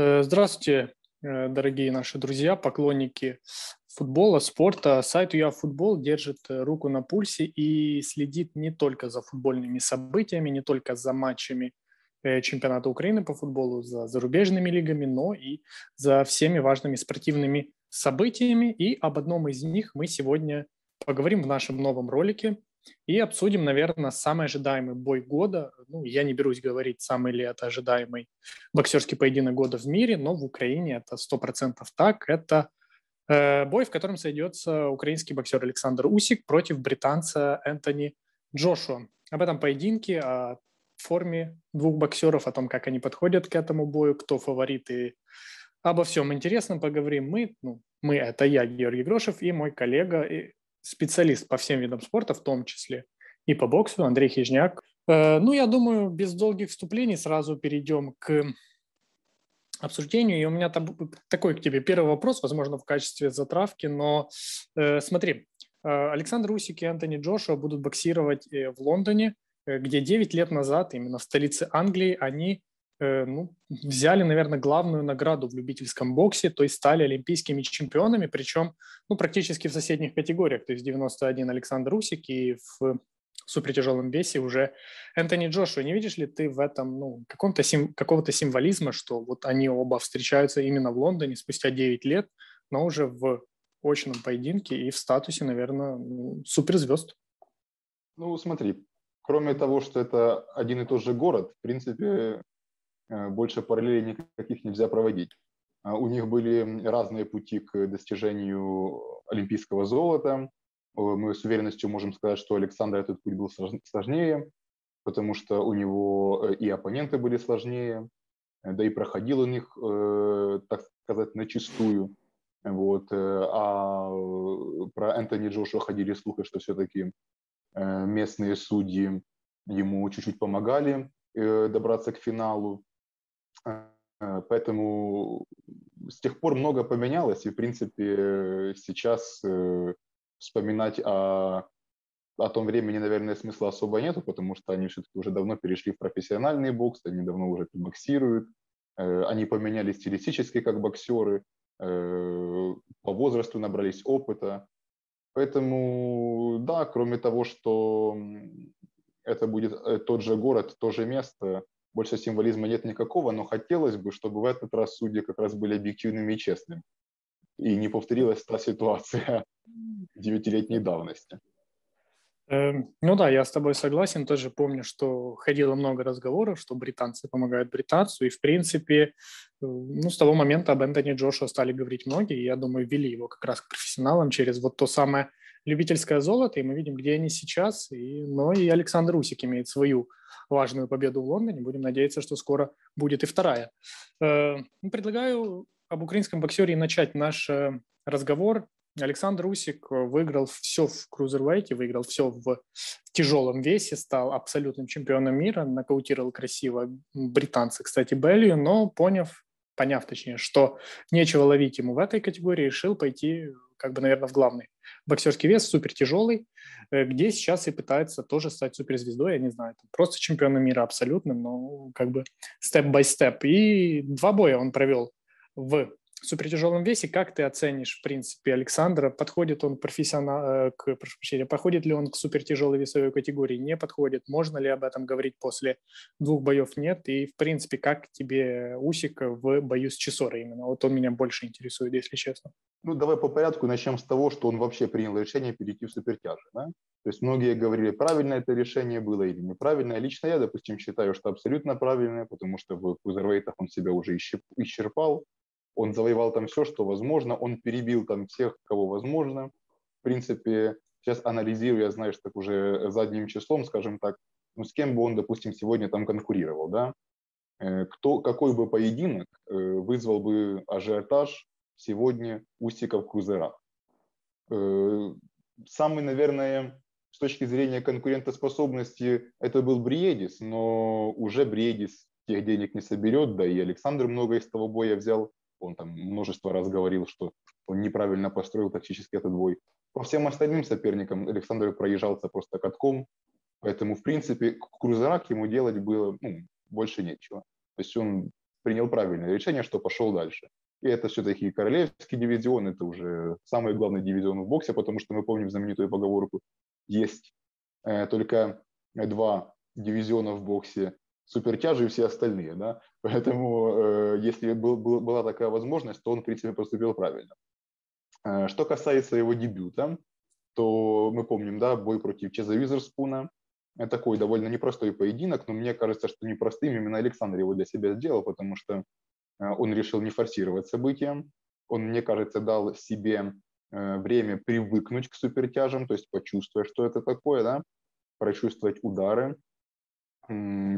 Э, здравствуйте, э, дорогие наши друзья, поклонники футбола, спорта. Сайт УЯ Футбол держит э, руку на пульсе и следит не только за футбольными событиями, не только за матчами чемпионата Украины по футболу, за зарубежными лигами, но и за всеми важными спортивными событиями. И об одном из них мы сегодня поговорим в нашем новом ролике – и обсудим, наверное, самый ожидаемый бой года. Ну, я не берусь говорить, самый ли это ожидаемый боксерский поединок года в мире, но в Украине это 100% так. Это э, бой, в котором сойдется украинский боксер Александр Усик против британца Энтони Джошуа. Об этом поединке, о форме двух боксеров, о том, как они подходят к этому бою, кто фавориты, обо всем интересном поговорим мы. Ну, мы – это я, Георгий Грошев, и мой коллега специалист по всем видам спорта, в том числе и по боксу, Андрей Хижняк. Э, ну, я думаю, без долгих вступлений сразу перейдем к обсуждению. И у меня там такой к тебе первый вопрос, возможно, в качестве затравки, но э, смотри, э, Александр Усик и Антони Джошуа будут боксировать в Лондоне, где 9 лет назад, именно в столице Англии, они ну, взяли, наверное, главную награду в любительском боксе, то есть стали олимпийскими чемпионами, причем ну, практически в соседних категориях, то есть 91 Александр Усик и в супертяжелом весе уже Энтони Джошуа. Не видишь ли ты в этом ну, каком-то сим, какого-то символизма, что вот они оба встречаются именно в Лондоне спустя 9 лет, но уже в очном поединке и в статусе, наверное, ну, суперзвезд? Ну, смотри, кроме того, что это один и тот же город, в принципе, Э, больше параллелей никаких нельзя проводить. А у них были разные пути к достижению олимпийского золота. Мы с уверенностью можем сказать, что Александр этот путь был сложнее, потому что у него э, и оппоненты были сложнее, да и проходил у них, э, так сказать, на чистую. Вот. А про Энтони Джошуа ходили слухи, что все-таки местные судьи ему чуть-чуть помогали добраться к финалу. Э, поэтому с тех пор много поменялось, и, в принципе, сейчас э, вспоминать о, о том времени, наверное, смысла особо нету, потому что они все-таки уже давно перешли в профессиональный бокс, они давно уже боксируют, э, они поменялись стилистически как боксеры, по возрасту набрались опыта. Поэтому, да, кроме того, что это будет тот же город, то же место, больше символизма нет никакого, но хотелось бы, чтобы в этот раз судьи как раз были объективными и честными. И не повторилась та ситуация девятилетней давности. Эм, ну да, я с тобой согласен. Тоже помню, что ходило много разговоров, что британцы помогают британцу. И, в принципе, э, ну, с того момента об Энтони Джошуа стали говорить многие. Я думаю, ввели его как раз к профессионалам через вот то самое любительское золото. И мы видим, где они сейчас. И, но и Александр Усик имеет свою важную победу в Лондоне. Будем надеяться, что скоро будет и вторая. Э, предлагаю об украинском боксере начать наш э, разговор. Александр Усик выиграл все в крузервейте, выиграл все в тяжелом весе, стал абсолютным чемпионом мира, нокаутировал красиво британца, кстати, Беллию, но поняв, поняв точнее, что нечего ловить ему в этой категории, решил пойти как бы, наверное, в главный боксерский вес, супер тяжелый, э, где сейчас и пытается тоже стать суперзвездой, я не знаю, просто чемпионом мира абсолютным, но как бы степ-бай-степ. И два боя он провел в супертяжелом весе. Как ты оценишь, в принципе, Александра? Подходит он профессионал, э, к, прошу прощения, подходит ли он к супертяжелой весовой категории? Не подходит. Можно ли об этом говорить после двух боев? Нет. И, в принципе, как тебе Усик в бою с Чесорой именно? Вот он меня больше интересует, если честно. Ну, давай по порядку начнем с того, что он вообще принял решение перейти в супертяжи. Да? То есть многие говорили, правильное это решение было или неправильное. Лично я, допустим, считаю, что абсолютно правильное, потому что в кузервейтах он себя уже исчерпал, он завоевал там все, что возможно, он перебил там всех, кого возможно. В принципе, сейчас анализирую, я знаю, что так уже задним числом, скажем так, ну, с кем бы он, допустим, сегодня там конкурировал, да? Э, кто, какой бы поединок э, вызвал бы ажиотаж сегодня Усика в крузерах? Э, самый, наверное, с точки зрения конкурентоспособности, это был Бриедис, но уже Бриедис тех денег не соберет, да и Александр много из того боя взял он там множество раз говорил, что он неправильно построил тактически этот бой. По всем остальным соперникам Александр проезжался просто катком, поэтому, в принципе, к крузерах ему делать было ну, больше нечего. То есть он принял правильное решение, что пошел дальше. И это все-таки королевский дивизион, это уже самый главный дивизион в боксе, потому что мы помним знаменитую поговорку «Есть э, только два дивизиона в боксе, супертяжи и все остальные». Да? Поэтому э, если был, был, была такая возможность, то он, в принципе, поступил правильно. Э, что касается его дебюта, то мы помним, да, бой против Чеза Визерспуна, такой довольно непростой поединок, но мне кажется, что непростым именно Александр его для себя сделал, потому что э, он решил не форсировать события. Он, мне кажется, дал себе э, время привыкнуть к супертяжам, то есть почувствовать, что это такое, да, прочувствовать удары,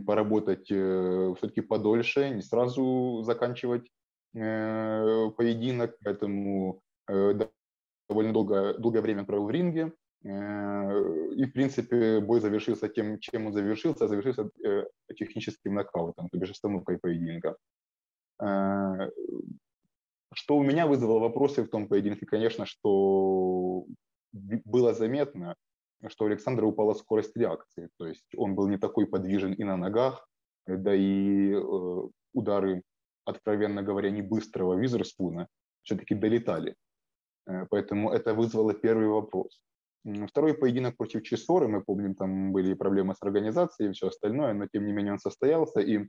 поработать э, все-таки подольше, не сразу заканчивать поединок, поэтому довольно долго, долгое время провел в ринге, Э, и, в принципе, бой завершился тем, чем он завершился, завершился э, техническим нокаутом, то бишь остановкой поединка. Э, что у меня вызвало вопросы в том поединке, конечно, что было заметно, что у Александра упала скорость реакции. То есть он был не такой подвижен и на ногах, да и удары, откровенно говоря, не быстрого Визерспуна все-таки долетали. Поэтому это вызвало первый вопрос. Второй поединок против Чесоры, мы помним, там были проблемы с организацией и все остальное, но тем не менее он состоялся, и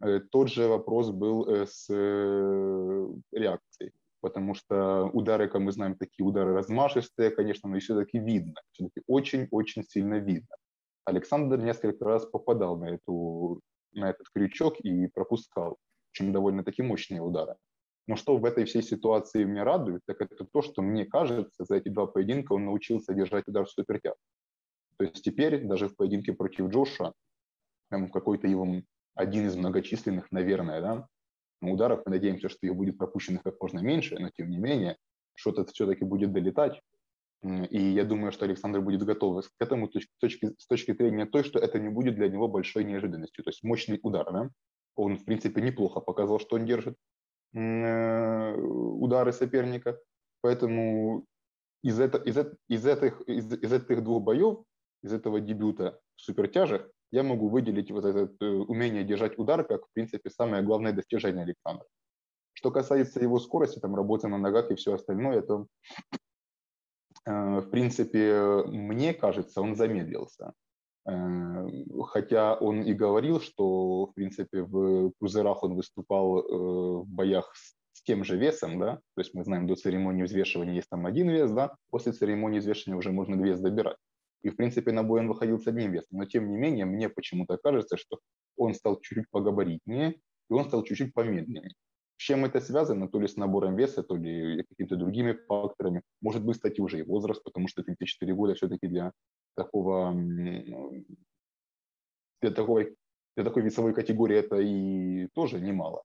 э, тот же вопрос был э, с э, реакцией, потому что удары, как мы знаем, такие удары размашистые, конечно, но все-таки видно, все-таки очень-очень сильно видно. Александр несколько раз попадал на, эту, на этот крючок и пропускал, очень довольно-таки мощные удары. Но что в этой всей ситуации меня радует, так это то, что мне кажется, за эти два поединка он научился держать удар в супертяг. То есть теперь даже в поединке против Джоша, там какой-то его один из многочисленных, наверное, да, ударов, мы надеемся, что их будет пропущено как можно меньше, но тем не менее, что-то все-таки будет долетать. И я думаю, что Александр будет готов к этому с точки, с точки зрения той, что это не будет для него большой неожиданностью. То есть мощный удар. Да? Он, в принципе, неплохо показал, что он держит. Э, удары соперника. Поэтому из, это, из, из, этих, из, из этих двух боев, из этого дебюта в супертяжах, я могу выделить вот это э, умение держать удар как, в принципе, самое главное достижение Александра. Что касается его скорости, там, работы на ногах и все остальное, то, э, в принципе, мне кажется, он замедлился. Э, хотя он и говорил, что, в принципе, в крузерах он выступал в боях с тем же весом, да, то есть мы знаем, до церемонии взвешивания есть там один вес, да, после церемонии взвешивания уже можно вес добирать. И, в принципе, на бой он выходил с одним весом. Но, тем не менее, мне почему-то кажется, что он стал чуть-чуть погабаритнее, и он стал чуть-чуть помедленнее. С чем это связано? То ли с набором веса, то ли какими-то другими факторами. Может быть, кстати, уже и возраст, потому что 34 года все-таки для такого для такой, для такой весовой категории это и тоже немало,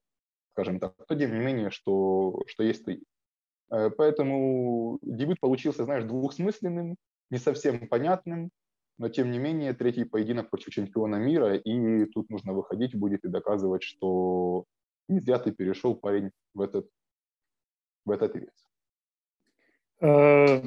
скажем так. Но тем не менее, что, что есть, то есть. Э, поэтому дебют получился, знаешь, двухсмысленным, не совсем понятным, но тем не менее третий поединок против чемпиона мира, и тут нужно выходить будет и доказывать, что не зря ты перешел, парень, в этот, в этот вес. Э,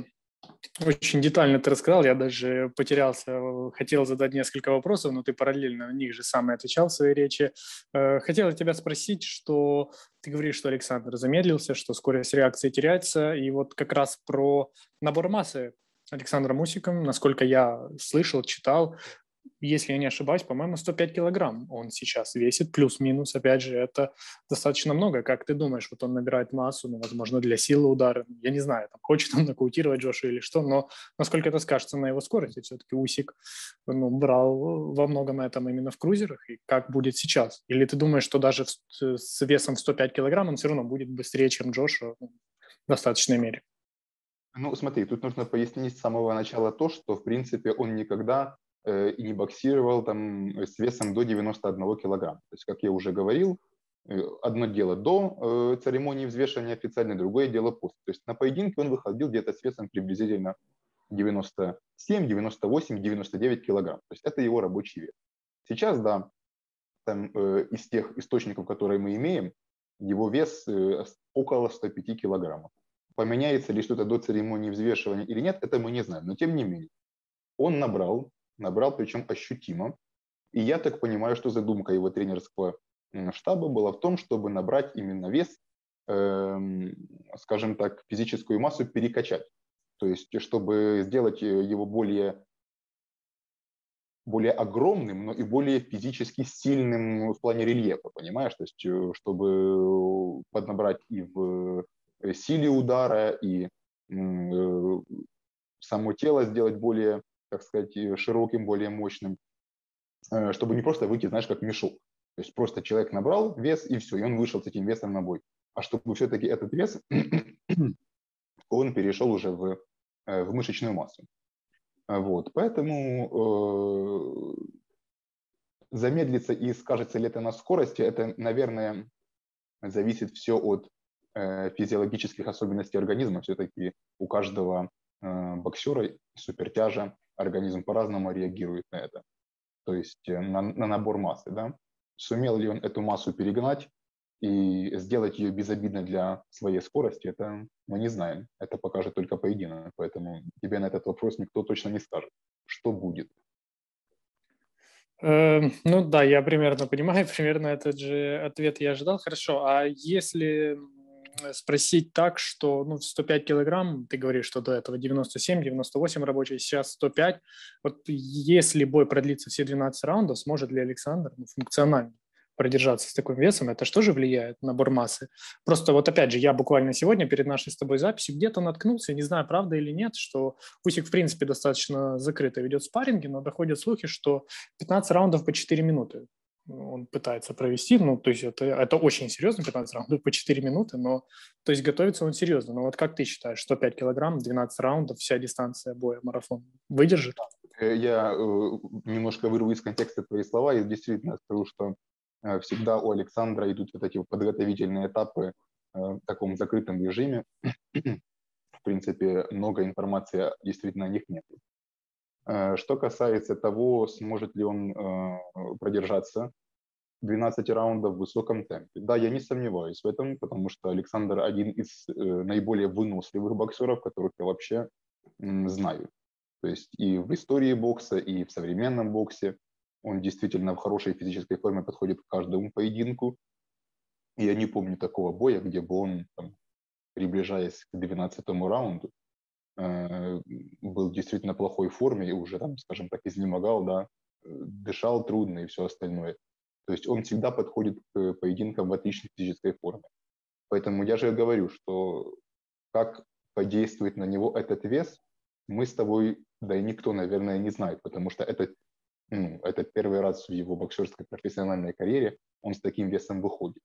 очень детально ты рассказал, я даже потерялся, хотел задать несколько вопросов, но ты параллельно на них же сам и отвечал в своей речи. Э, хотел тебя спросить, что ты говоришь, что Александр замедлился, что скорость реакции теряется, и вот как раз про набор массы Александром Мусиком, насколько я слышал, читал, если я не ошибаюсь, по-моему, 105 килограмм он сейчас весит, плюс-минус, опять же, это достаточно много. Как ты думаешь, вот он набирает массу, ну, возможно, для силы удара, я не знаю, там, хочет он нокаутировать Джоша или что, но насколько это скажется на его скорости, все-таки Усик ну, брал во многом этом именно в крузерах, и как будет сейчас? Или ты думаешь, что даже с весом в 105 килограмм он все равно будет быстрее, чем Джоша ну, в достаточной мере? Ну, смотри, тут нужно пояснить с самого начала то, что, в принципе, он никогда Э, не боксировал там с весом до 91 килограмма. То есть, как я уже говорил, э, одно дело до э, церемонии взвешивания официальной, другое дело после. То есть на поединке он выходил где-то с весом приблизительно 97, 98, 99 килограмм. То есть это его рабочий вес. Сейчас, да, там, из тех источников, которые мы имеем, его вес около 105 килограммов. Поменяется ли что-то до церемонии взвешивания или нет, это мы не знаем. Но тем не менее, он набрал набрал, причем ощутимо. И я так понимаю, что задумка его тренерского штаба была в том, чтобы набрать именно вес, эм, скажем так, физическую массу перекачать. То есть, чтобы сделать его более более огромным, но и более физически сильным в плане рельефа, понимаешь? То есть, э, чтобы поднабрать и в э, силе удара, и э, само тело сделать более, так сказать, широким, более мощным, чтобы не просто выйти, знаешь, как мешок. То есть просто человек набрал вес, и все, и он вышел с этим весом на бой. А чтобы все-таки этот вес, он перешел уже в, в мышечную массу. Вот, поэтому э, замедлиться и скажется ли это на скорости, это, наверное, зависит все от э, физиологических особенностей организма. Все-таки у каждого э, боксера, супертяжа, организм по-разному реагирует на это. То есть э, на, на набор массы. Да? Сумел ли он эту массу перегнать, и сделать ее безобидной для своей скорости, это мы не знаем. Это покажет только поединок. Поэтому тебе на этот вопрос никто точно не скажет, что будет. Э, ну да, я примерно понимаю, примерно этот же ответ я ожидал. Хорошо, а если спросить так, что ну, 105 килограмм, ты говоришь, что до этого 97, 98 рабочий, сейчас 105. Вот если бой продлится все 12 раундов, сможет ли Александр ну, функционально продержаться с таким весом, это что же влияет на набор массы. Просто вот опять же, я буквально сегодня перед нашей с тобой записью где-то наткнулся, не знаю, правда или нет, что Усик в принципе достаточно закрыто ведет спарринги, но доходят слухи, что 15 раундов по 4 минуты он пытается провести, ну, то есть это, это очень серьезно, 15 раундов по 4 минуты, но, то есть готовится он серьезно. Но вот как ты считаешь, 105 килограмм, 12 раундов, вся дистанция боя, марафон выдержит? Э, я э, немножко вырву из контекста твои слова и действительно скажу, что Э, всегда у Александра идут вот эти подготовительные этапы э, в таком закрытом режиме. В принципе, много информации действительно о них нет. Э, что касается того, сможет ли он продержаться 12 раундов в высоком темпе. Да, я не сомневаюсь в этом, потому что Александр один из наиболее выносливых боксеров, которых я вообще знаю. То есть и в истории бокса, и в современном боксе. Он действительно в хорошей физической форме подходит к каждому поединку. Я не помню такого боя, где бы он, там, приближаясь к 12 раунду, э, был действительно плохой форме и уже, там, скажем так, изнемогал, да, дышал трудно и все остальное. То есть он всегда подходит к поединкам в отличной физической форме. Поэтому я же говорю, что как подействует на него этот вес, мы с тобой, да и никто, наверное, не знает, потому что это ну, это первый раз в его боксерской профессиональной карьере он с таким весом выходит.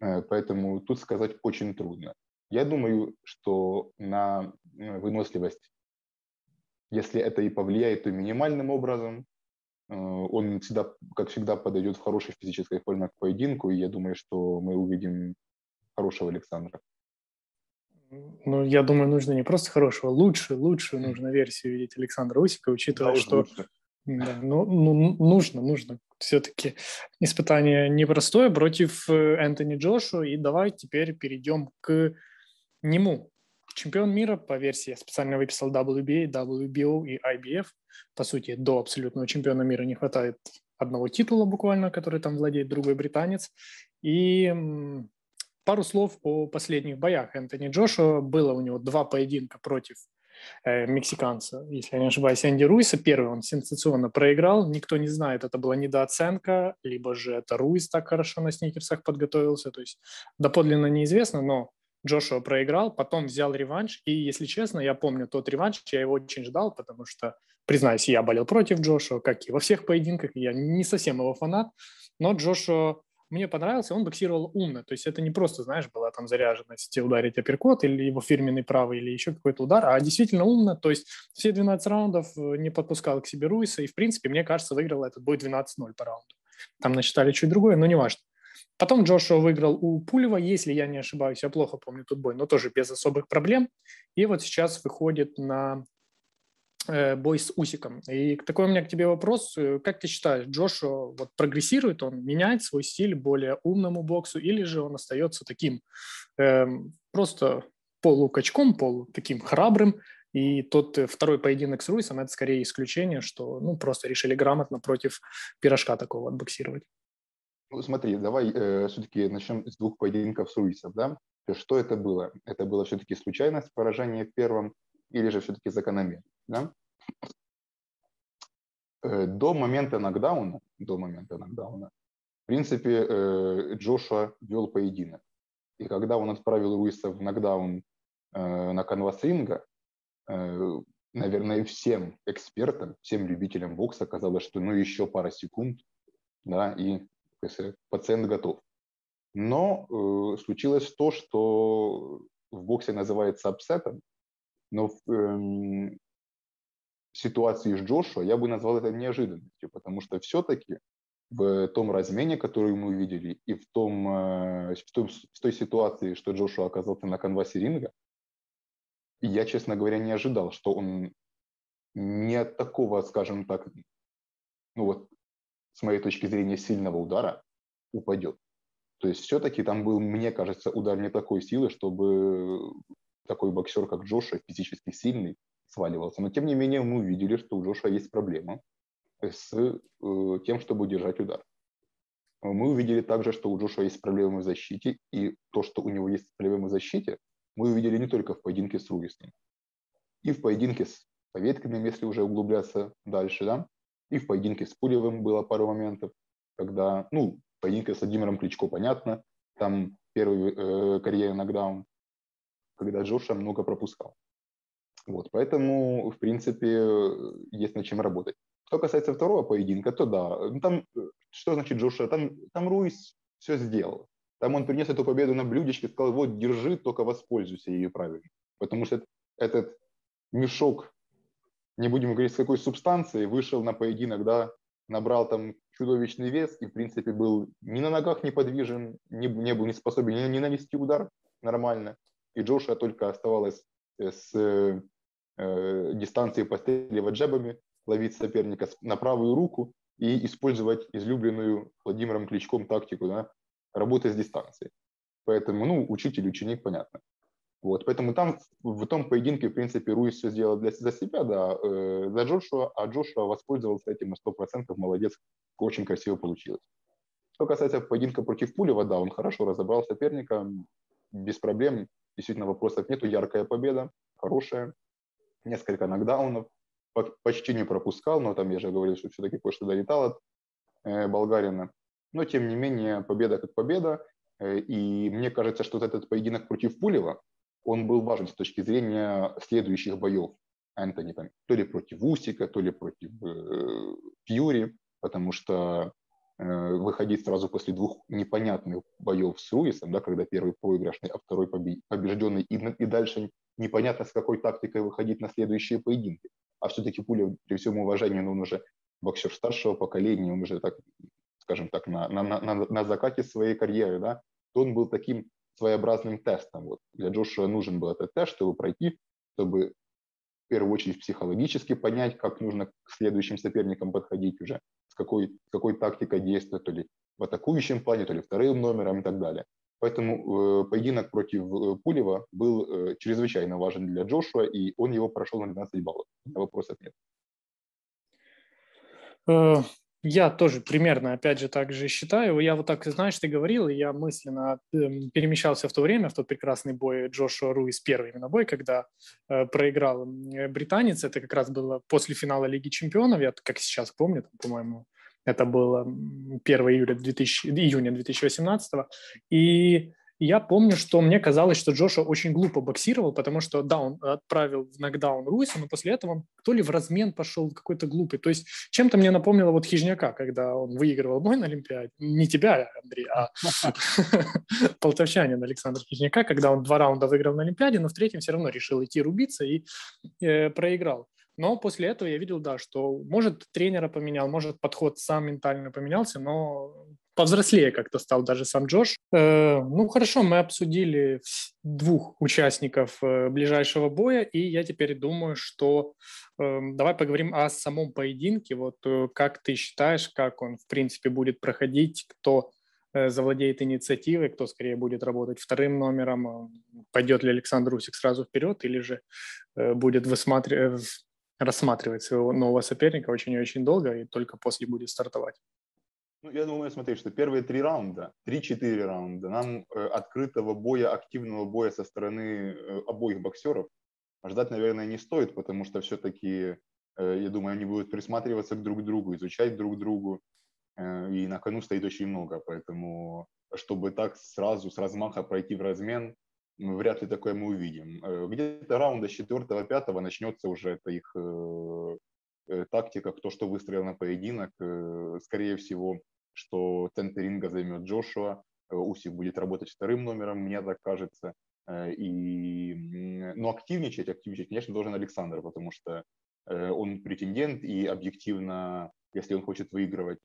Э, поэтому тут сказать очень трудно. Я думаю, что на э, выносливость, если это и повлияет, то минимальным образом. Э, он всегда, как всегда, подойдет в хорошей физической форме к поединку, и я думаю, что мы увидим хорошего Александра. Ну, я думаю, нужно не просто хорошего, лучше, лучшую нужно версию видеть Александра Усика, учитывая, да, что лучше. Да, ну, ну, нужно, нужно. Все-таки испытание непростое против э, Энтони Джошу. И давай теперь перейдем к нему. Чемпион мира по версии, я специально выписал WBA, WBO и IBF. По сути, до абсолютного чемпиона мира не хватает одного титула буквально, который там владеет другой британец. И пару слов о последних боях Энтони Джошуа. Было у него два поединка против э, мексиканца, если я не ошибаюсь, Энди Руиса. Первый он сенсационно проиграл, никто не знает, это была недооценка, либо же это Руис так хорошо на сникерсах подготовился, то есть доподлинно неизвестно, но Джошуа проиграл, потом взял реванш, и, если честно, я помню тот реванш, я его очень ждал, потому что, признаюсь, я болел против Джошуа, как и во всех поединках, я не совсем его фанат, но Джошуа мне понравился, он боксировал умно. То есть это не просто, знаешь, была там заряженность ударить апперкот или его фирменный правый или еще какой-то удар, а действительно умно. То есть все 12 раундов э, не подпускал к себе Руиса. И, в принципе, мне кажется, выиграл этот бой 12-0 по раунду. Там насчитали чуть другое, но не важно. Потом Джошуа выиграл у Пулева, если я не ошибаюсь, я плохо помню тот бой, но тоже без особых проблем. И вот сейчас выходит на Э, бой с Усиком. И такой у меня к тебе вопрос. Э, как ты считаешь, Джошуа вот прогрессирует, он меняет свой стиль более умному боксу или же он остается таким э, просто полукачком, полу таким храбрым, и тот э, второй поединок с Руисом – это скорее исключение, что ну, просто решили грамотно против пирожка такого отбоксировать. Ну, смотри, давай э, все-таки начнем с двух поединков с Руисом, да? Что это было? Это было все-таки случайность поражения в первом или же все-таки закономерно, да? Э, до момента нокдауна, до момента нокдауна, в принципе, э, Джошуа вел поединок. И когда он отправил Руиса в нокдаун э, на канвас ринга, наверное, всем экспертам, всем любителям бокса казалось, что ну еще пара секунд, да, и пациент готов. Но э, случилось то, что в боксе называется апсетом, но в э, ситуации с Джошуа я бы назвал это неожиданностью, потому что все-таки в том размене, который мы увидели, и в, том, э, в, том, в той ситуации, что Джошуа оказался на канвасе ринга, я, честно говоря, не ожидал, что он не от такого, скажем так, ну вот, с моей точки зрения, сильного удара упадет. То есть все-таки там был, мне кажется, удар не такой силы, чтобы такой боксер, как Джоша, физически сильный, сваливался. Но тем не менее мы увидели, что у Джоша есть проблема с э, тем, чтобы удержать удар. Мы увидели также, что у Джоша есть проблемы в защите, и то, что у него есть проблемы в защите, мы увидели не только в поединке с Руисом, и в поединке с Поветкиным, если уже углубляться дальше, да, и в поединке с Пулевым было пару моментов, когда, ну, поединка с Владимиром Кличко, понятно, там первый э, карьерный нокдаун, когда Джоша много пропускал. Вот, поэтому, в принципе, есть над чем работать. Что касается второго поединка, то да, ну, там, э, что значит Джоша? Там, там Руис все сделал. Там он принес эту победу на блюдечке, сказал, вот, держи, только воспользуйся ее правильно. Потому что этот мешок, не будем говорить, с какой субстанцией, вышел на поединок, да, набрал там чудовищный вес и, в принципе, был ни на ногах неподвижен, не, не был не способен ни, ни нанести удар нормально. И Джоша только оставалось э, с э, э, дистанции постреливать джебами, ловить соперника на правую руку и использовать излюбленную Владимиром Кличком тактику, да, работы с дистанцией. Поэтому, ну, учитель, ученик, понятно. Вот, поэтому там в том поединке, в принципе, Руис все сделал для, за себя, да, э, за Джошуа, а Джошуа воспользовался этим на 100%, молодец, очень красиво получилось. Что касается поединка против Пулева, да, он хорошо разобрал соперника, без проблем, действительно вопросов нету, яркая победа, хорошая, несколько нокдаунов, почти не пропускал, но там я же говорил, что все-таки кое-что долетал от э, болгарина. Но, тем не менее, победа как победа. Э, и мне кажется, что вот этот поединок против Пулева, он был важен с точки зрения следующих боев Энтони, там, то ли против Усика, то ли против э, Фьюри, потому что э, выходить сразу после двух непонятных боев с Руисом, да, когда первый проигрышный, а второй побежденный, и, и дальше непонятно с какой тактикой выходить на следующие поединки. А все-таки Пуля, при всем уважении, ну, он уже боксер старшего поколения, он уже так скажем так, на, на, на, на закате своей карьеры, да, то он был таким своеобразным тестом. Вот. Для Джошуа нужен был этот тест, чтобы пройти, чтобы в первую очередь психологически понять, как нужно к следующим соперникам подходить уже, с какой, с какой тактикой действовать, то ли в атакующем плане, то ли вторым номером и так далее. Поэтому э, поединок против э, Пулева был э, чрезвычайно важен для Джошуа, и он его прошел на 12 баллов. Вопросов нет. Э, я тоже примерно, опять же, так же считаю. Я вот так, знаешь, ты говорил, и я мысленно эм, перемещался в то время, в тот прекрасный бой Джошуа Руис, первый именно бой, когда э, проиграл британец. Это как раз было после финала Лиги Чемпионов, я как сейчас помню, по-моему, это было 1 июля 2000, июня 2018. И я помню, что мне казалось, что Джоша очень глупо боксировал, потому что, да, он отправил в нокдаун Руиса, но после этого он то ли в размен пошел какой-то глупый. То есть чем-то мне напомнило вот Хижняка, когда он выигрывал бой на Олимпиаде. Не тебя, Андрей, а полтавчанин Александр Хижняка, когда он два раунда выиграл на Олимпиаде, но в третьем все равно решил идти рубиться и э, проиграл. Но после этого я видел, да, что может тренера поменял, может подход сам ментально поменялся, но повзрослее как-то стал даже сам Джош. Э, ну хорошо, мы обсудили двух участников э, ближайшего боя, и я теперь думаю, что э, давай поговорим о самом поединке. Вот как ты считаешь, как он в принципе будет проходить, кто завладеет инициативой, кто скорее будет работать вторым номером, пойдет ли Александр Усик сразу вперед или же будет высматривать рассматривать своего нового соперника очень и очень долго и только после будет стартовать. Ну, я думаю, смотри, что первые три раунда, три-четыре раунда, нам э, открытого боя, активного боя со стороны э, обоих боксеров ждать, наверное, не стоит, потому что все-таки, э, я думаю, они будут присматриваться к друг другу, изучать друг другу, э, и на кону стоит очень много, поэтому чтобы так сразу, с размаха пройти в размен, вряд ли такое мы увидим. Э, где-то раунда четвертого-пятого начнется уже это их э, э, тактика, кто что выстроил на поединок. Скорее всего, что центр ринга займет Джошуа, Усик будет работать вторым номером, мне так кажется. И, но активничать, активничать, конечно, должен Александр, потому что он претендент, и объективно, если он хочет выигрывать,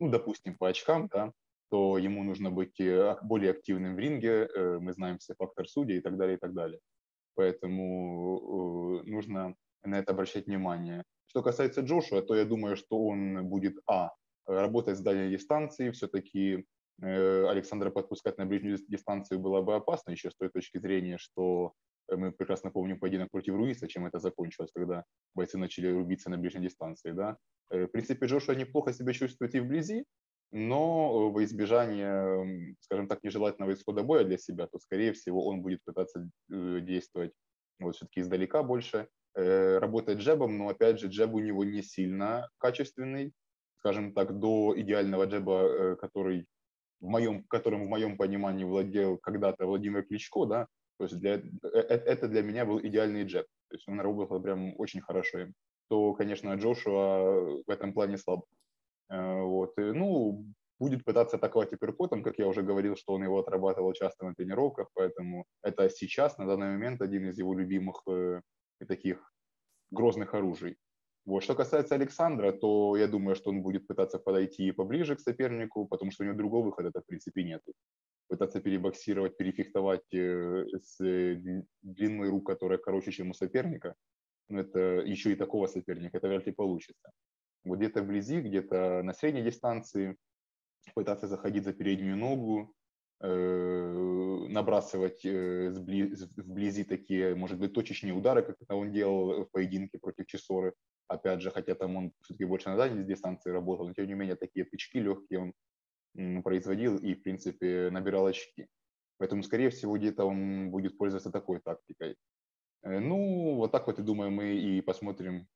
ну, допустим, по очкам, да, то ему нужно быть э, более активным в ринге, э, мы знаем все фактор судей и так далее, и так далее. Поэтому э, нужно на это обращать внимание. Что касается Джошуа, то я думаю, что он будет, а, работать с дальней дистанции, все-таки Александра подпускать на ближнюю дистанцию было бы опасно еще с той точки зрения, что мы прекрасно помним поединок против Руиса, чем это закончилось, когда бойцы начали рубиться на ближней дистанции. Да? В принципе, Джошуа неплохо себя чувствует и вблизи, но во избежание, скажем так, нежелательного исхода боя для себя, то, скорее всего, он будет пытаться э, действовать вот все-таки издалека больше, э, работать джебом, но, опять же, джеб у него не сильно качественный, скажем так, до идеального джеба, э, который в моем, которым в моем понимании владел когда-то Владимир Кличко, да, то есть для, это для меня был идеальный джеб, то есть он работал прям очень хорошо, то, конечно, Джошуа в этом плане слаб. Э, вот. Ну, будет пытаться атаковать апперкотом, как я уже говорил, что он его отрабатывал часто на тренировках, поэтому это сейчас, на данный момент, один из его любимых э, таких грозных оружий. Вот. Что касается Александра, то я думаю, что он будет пытаться подойти поближе к сопернику, потому что у него другого выхода в принципе нет. Пытаться перебоксировать, перефехтовать э, с длиной рук, которая короче, чем у соперника, но это еще и такого соперника, это вряд ли получится вот где-то вблизи, где-то на средней дистанции, пытаться заходить за переднюю ногу, э, набрасывать э, вблизи такие, может быть, точечные удары, как это он делал в поединке против Чесоры. Опять же, хотя там он все-таки больше на дальней дистанции работал, но тем не менее такие тычки легкие он производил и, в принципе, набирал очки. Поэтому, скорее всего, где-то он будет пользоваться такой тактикой. Э, ну, вот так вот, и думаю, мы и посмотрим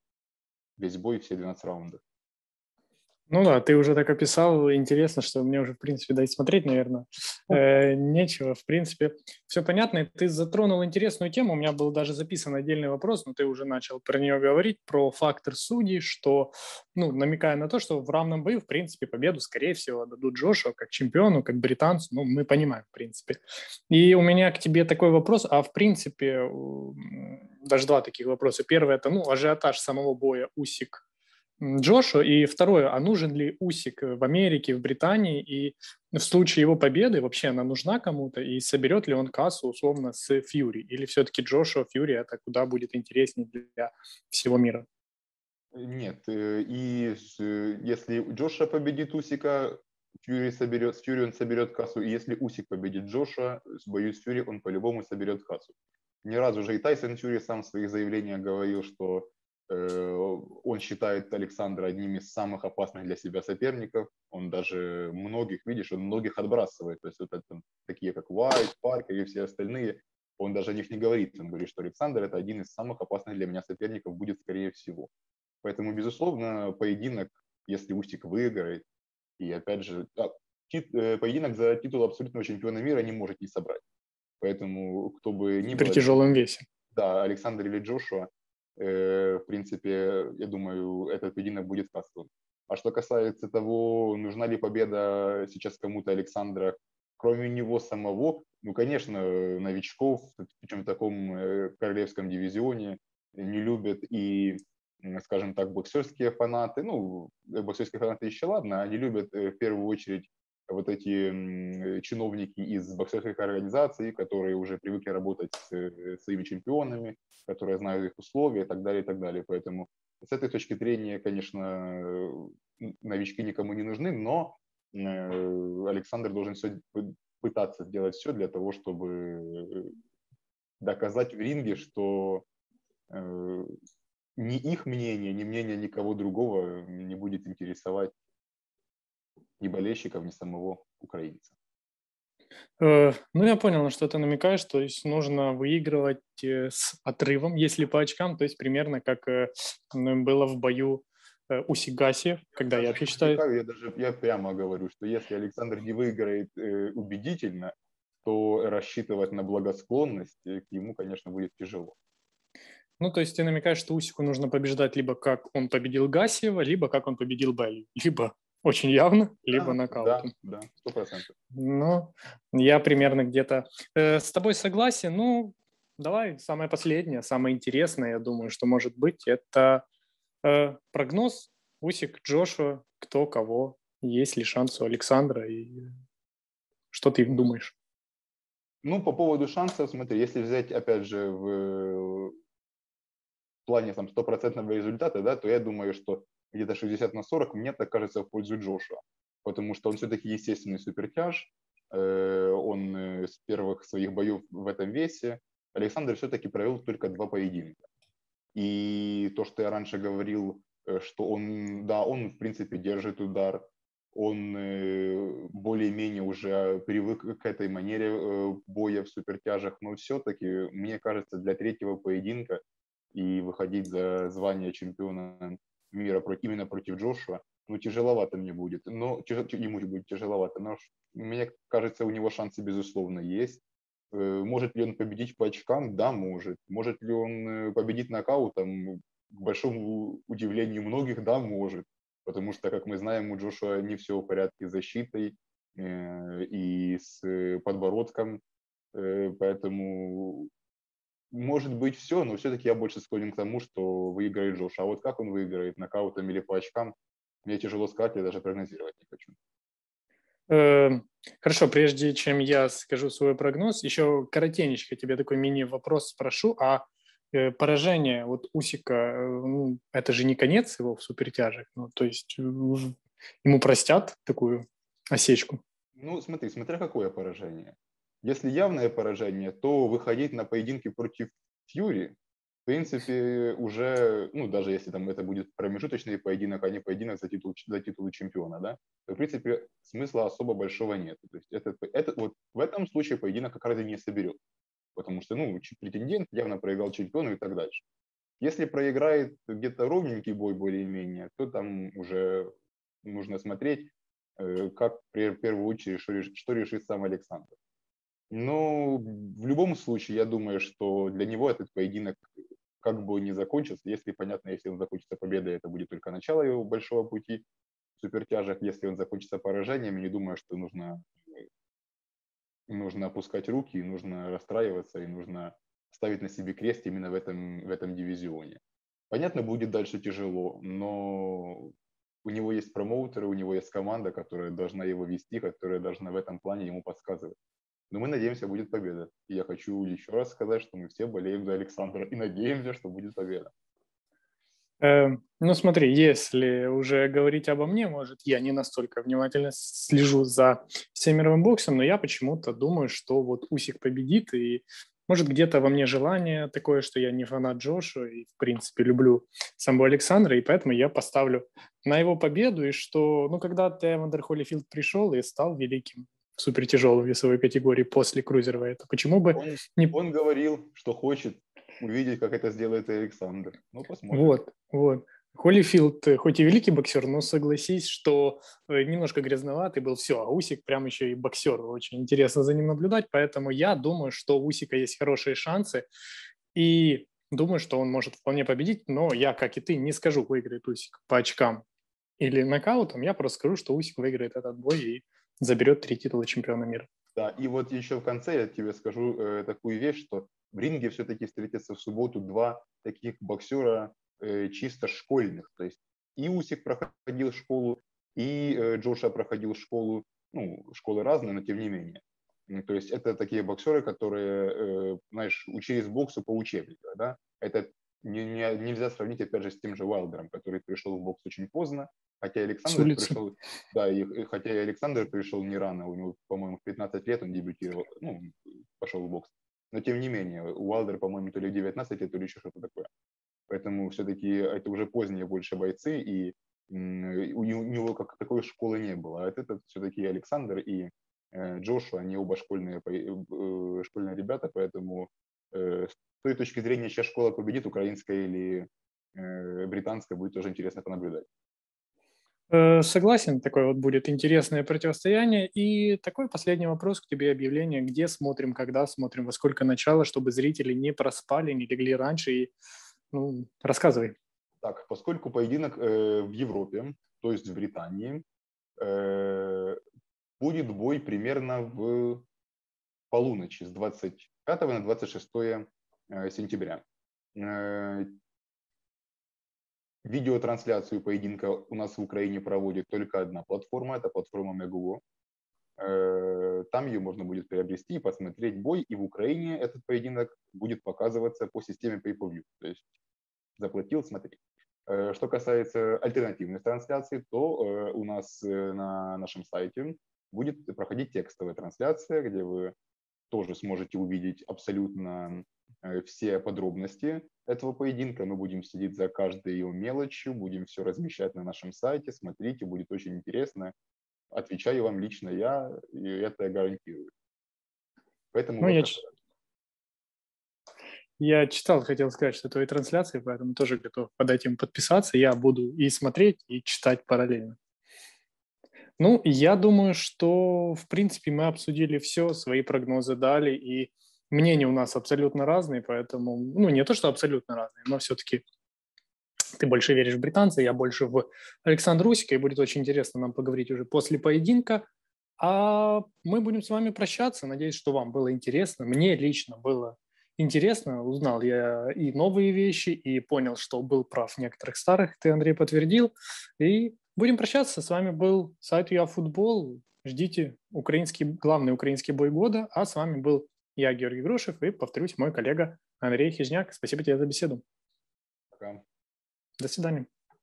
весь бой, все 12 раундов. Ну да, ты уже так описал, интересно, что мне уже, в принципе, дать смотреть, наверное, э, нечего. В принципе, все понятно. И ты затронул интересную тему, у меня был даже записан отдельный вопрос, но ты уже начал про нее говорить, про фактор судей, что, ну, намекая на то, что в равном бою, в принципе, победу, скорее всего, дадут Джошуа как чемпиону, как британцу, ну, мы понимаем, в принципе. И у меня к тебе такой вопрос, а в принципе, даже два таких вопроса. Первый – это, ну, ажиотаж самого боя Усик Джошу. И второе, а нужен ли Усик в Америке, в Британии, и в случае его победы вообще она нужна кому-то, и соберет ли он кассу условно с Фьюри, или все-таки Джошу Фьюри это куда будет интереснее для всего мира? Нет, э, и э, если Джоша победит Усика, Фьюри соберет, с Фьюри он соберет кассу, и если Усик победит Джоша, боюсь, Фьюри он по-любому соберет кассу. Ни разу же и Тайсон Фьюри сам в своих заявлениях говорил, что Э, он считает Александра одним из самых опасных для себя соперников. Он даже многих, видишь, он многих отбрасывает. То есть вот это, такие как Уайт, Паркер и все остальные. Он даже о них не говорит. Он говорит, что Александр это один из самых опасных для меня соперников будет скорее всего. Поэтому, безусловно, поединок, если Устик выиграет, и опять же, да, тит, э, поединок за титул абсолютного чемпиона мира не может не собрать. Поэтому кто бы ни был... При тяжелом весе. Да, Александр или Джошуа, Э, в принципе, я думаю, этот поединок будет кассовым. А что касается того, нужна ли победа сейчас кому-то Александра, кроме него самого, ну, конечно, новичков, причем в таком э, королевском дивизионе, не любят и, скажем так, боксерские фанаты. Ну, боксерские фанаты еще ладно, они любят э, в первую очередь вот эти чиновники из боксерских организаций, которые уже привыкли работать с э, своими чемпионами, которые знают их условия и так далее, и так далее. Поэтому с этой точки зрения, конечно, новички никому не нужны, но э, Александр должен все пытаться сделать все для того, чтобы доказать в ринге, что э, ни их мнение, ни мнение никого другого не будет интересовать ни болельщиков, ни самого украинца. Э, ну, я понял, на что ты намекаешь. То есть нужно выигрывать э, с отрывом, если по очкам, то есть примерно как э, было в бою у Сигаси, когда я, я вообще считаю... Я, даже, я прямо говорю, что если Александр не выиграет убедительно, то рассчитывать на благосклонность к ему, конечно, будет тяжело. Ну, то есть ты намекаешь, что Усику нужно побеждать либо как он победил Гасиева, либо как он победил Белли, либо очень явно, либо да, нокаутом. Да, сто процентов. Ну, я примерно где-то э, с тобой согласен. Ну, давай самое последнее, самое интересное, я думаю, что может быть, это э, прогноз Усик, Джошуа, кто кого, есть ли шанс у Александра и что ты думаешь? Ну, по поводу шансов, смотри, если взять, опять же, в плане там стопроцентного результата, да, то я думаю, что где-то 60 на 40, мне так кажется, в пользу Джошуа. Потому что он все-таки естественный супертяж, э, он э, с первых своих боев в этом весе. Александр все-таки провел только два поединка. И то, что я раньше говорил, э, что он, да, он в принципе держит удар, он более-менее уже привык к этой манере боя в супертяжах, но все-таки, мне кажется, для третьего поединка и выходить за звание чемпиона мира против, именно против Джошуа, ну, тяжеловато мне будет. Но тяж, ему будет тяжеловато. Но мне кажется, у него шансы, безусловно, есть. Э, может ли он победить по очкам? Да, может. Может ли он э, победить нокаутом? К большому удивлению многих, да, может. Потому что, как мы знаем, у Джошуа не все в порядке с защитой э, и с подбородком. Поэтому может быть все, но все-таки я больше склонен к тому, что выиграет Джош. А вот как он выиграет, нокаутом или по очкам, мне тяжело сказать, я даже прогнозировать не хочу. Эм, хорошо, прежде чем я скажу свой прогноз, еще коротенечко тебе такой мини-вопрос спрошу. А э, поражение вот Усика, э, ну, это же не конец его в супертяжах, ну, то есть э, ему простят такую осечку? Ну, смотри, смотря какое поражение. Если явное поражение, то выходить на поединки против Фьюри, в принципе, уже, ну, даже если там это будет промежуточный поединок, а не поединок за титул, за титул чемпиона, да, то, в принципе, смысла особо большого нет. То есть это, это, вот в этом случае поединок как раз и не соберет. Потому что, ну, претендент явно проиграл чемпиону и так дальше. Если проиграет где-то ровненький бой более-менее, то там уже нужно смотреть, э, как в первую очередь, что решит сам Александр. Ну, в любом случае, я думаю, что для него этот поединок как бы не закончился. Если, понятно, если он закончится победой, это будет только начало его большого пути в супертяжах. Если он закончится поражением, не думаю, что нужно, нужно опускать руки, нужно расстраиваться, и нужно ставить на себе крест именно в этом, в этом дивизионе. Понятно, будет дальше тяжело, но у него есть промоутеры, у него есть команда, которая должна его вести, которая должна в этом плане ему подсказывать. Но мы надеемся, будет победа. И я хочу еще раз сказать, что мы все болеем за Александра и надеемся, что будет победа. Э, ну смотри, если уже говорить обо мне, может, я не настолько внимательно слежу за всемировым боксом, но я почему-то думаю, что вот Усик победит, и может где-то во мне желание такое, что я не фанат Джоша и, в принципе, люблю самого Александра, и поэтому я поставлю на его победу, и что, ну, когда-то Эвандер Холлифилд пришел и стал великим в супертяжелой весовой категории после крузервейта. Почему бы он, не... Он говорил, что хочет увидеть, как это сделает Александр. Ну, посмотрим. Вот, вот. Холлифилд, э, хоть и великий боксер, но согласись, что э, немножко грязноватый был. Все, а Усик прям еще и боксер. Очень интересно за ним наблюдать, поэтому я думаю, что у Усика есть хорошие шансы. И думаю, что он может вполне победить, но я, как и ты, не скажу, выиграет Усик по очкам или нокаутом. Я просто скажу, что Усик выиграет этот бой и заберет три титула чемпиона мира. Да, и вот еще в конце я тебе скажу э, такую вещь, что в ринге все-таки встретятся в субботу два таких боксера э, чисто школьных. То есть и Усик проходил школу, и э, Джоша проходил школу. Ну, школы разные, но тем не менее. То есть это такие боксеры, которые, э, знаешь, учились боксу по учебнику. Да? Это не, не, нельзя сравнить, опять же, с тем же Уайлдером, который пришел в бокс очень поздно, Хотя Александр пришел, да, и, хотя и Александр пришел не рано, у него, по-моему, в 15 лет он дебютировал, ну, пошел в бокс. Но тем не менее, у Уайлдера, по-моему, то ли 19 лет, то ли еще что-то такое. Поэтому все-таки это уже поздние больше бойцы, и у него как такой школы не было. А это все-таки Александр и Джошу, они оба школьные, школьные ребята, поэтому с той точки зрения, чья школа победит, украинская или британская, будет тоже интересно понаблюдать. Э, согласен, такое вот будет интересное противостояние. И такой последний вопрос к тебе, объявление. Где смотрим, когда смотрим, во сколько начало, чтобы зрители не проспали, не легли раньше. И, ну, рассказывай. Так, поскольку поединок э, в Европе, то есть в Британии, э, будет бой примерно в полуночи с 25 на 26 э, сентября. Видеотрансляцию поединка у нас в Украине проводит только одна платформа, это платформа Meguo. Э, там ее можно будет приобрести и посмотреть бой, и в Украине этот поединок будет показываться по системе Pay-Per-View, то есть заплатил, смотри. Э, что касается альтернативных трансляций, то э, у нас на нашем сайте будет проходить текстовая трансляция, где вы тоже сможете увидеть абсолютно все подробности этого поединка. Мы будем следить за каждой его мелочью, будем все размещать на нашем сайте. Смотрите, будет очень интересно. Отвечаю вам лично я, и это я гарантирую. Поэтому ну, вот я, ч... я читал, хотел сказать, что твои трансляции, поэтому тоже готов под этим подписаться. Я буду и смотреть, и читать параллельно. Ну, я думаю, что, в принципе, мы обсудили все, свои прогнозы дали, и мнения у нас абсолютно разные, поэтому, ну, не то, что абсолютно разные, но все-таки ты больше веришь в британца, я больше в Александра Усика, и будет очень интересно нам поговорить уже после поединка. А мы будем с вами прощаться. Надеюсь, что вам было интересно. Мне лично было интересно. Узнал я и новые вещи, и понял, что был прав некоторых старых. Ты, Андрей, подтвердил. И будем прощаться. С вами был сайт Я Футбол. Ждите украинский, главный украинский бой года. А с вами был я Георгий Грушев и, повторюсь, мой коллега Андрей Хижняк. Спасибо тебе за беседу. Пока. До свидания.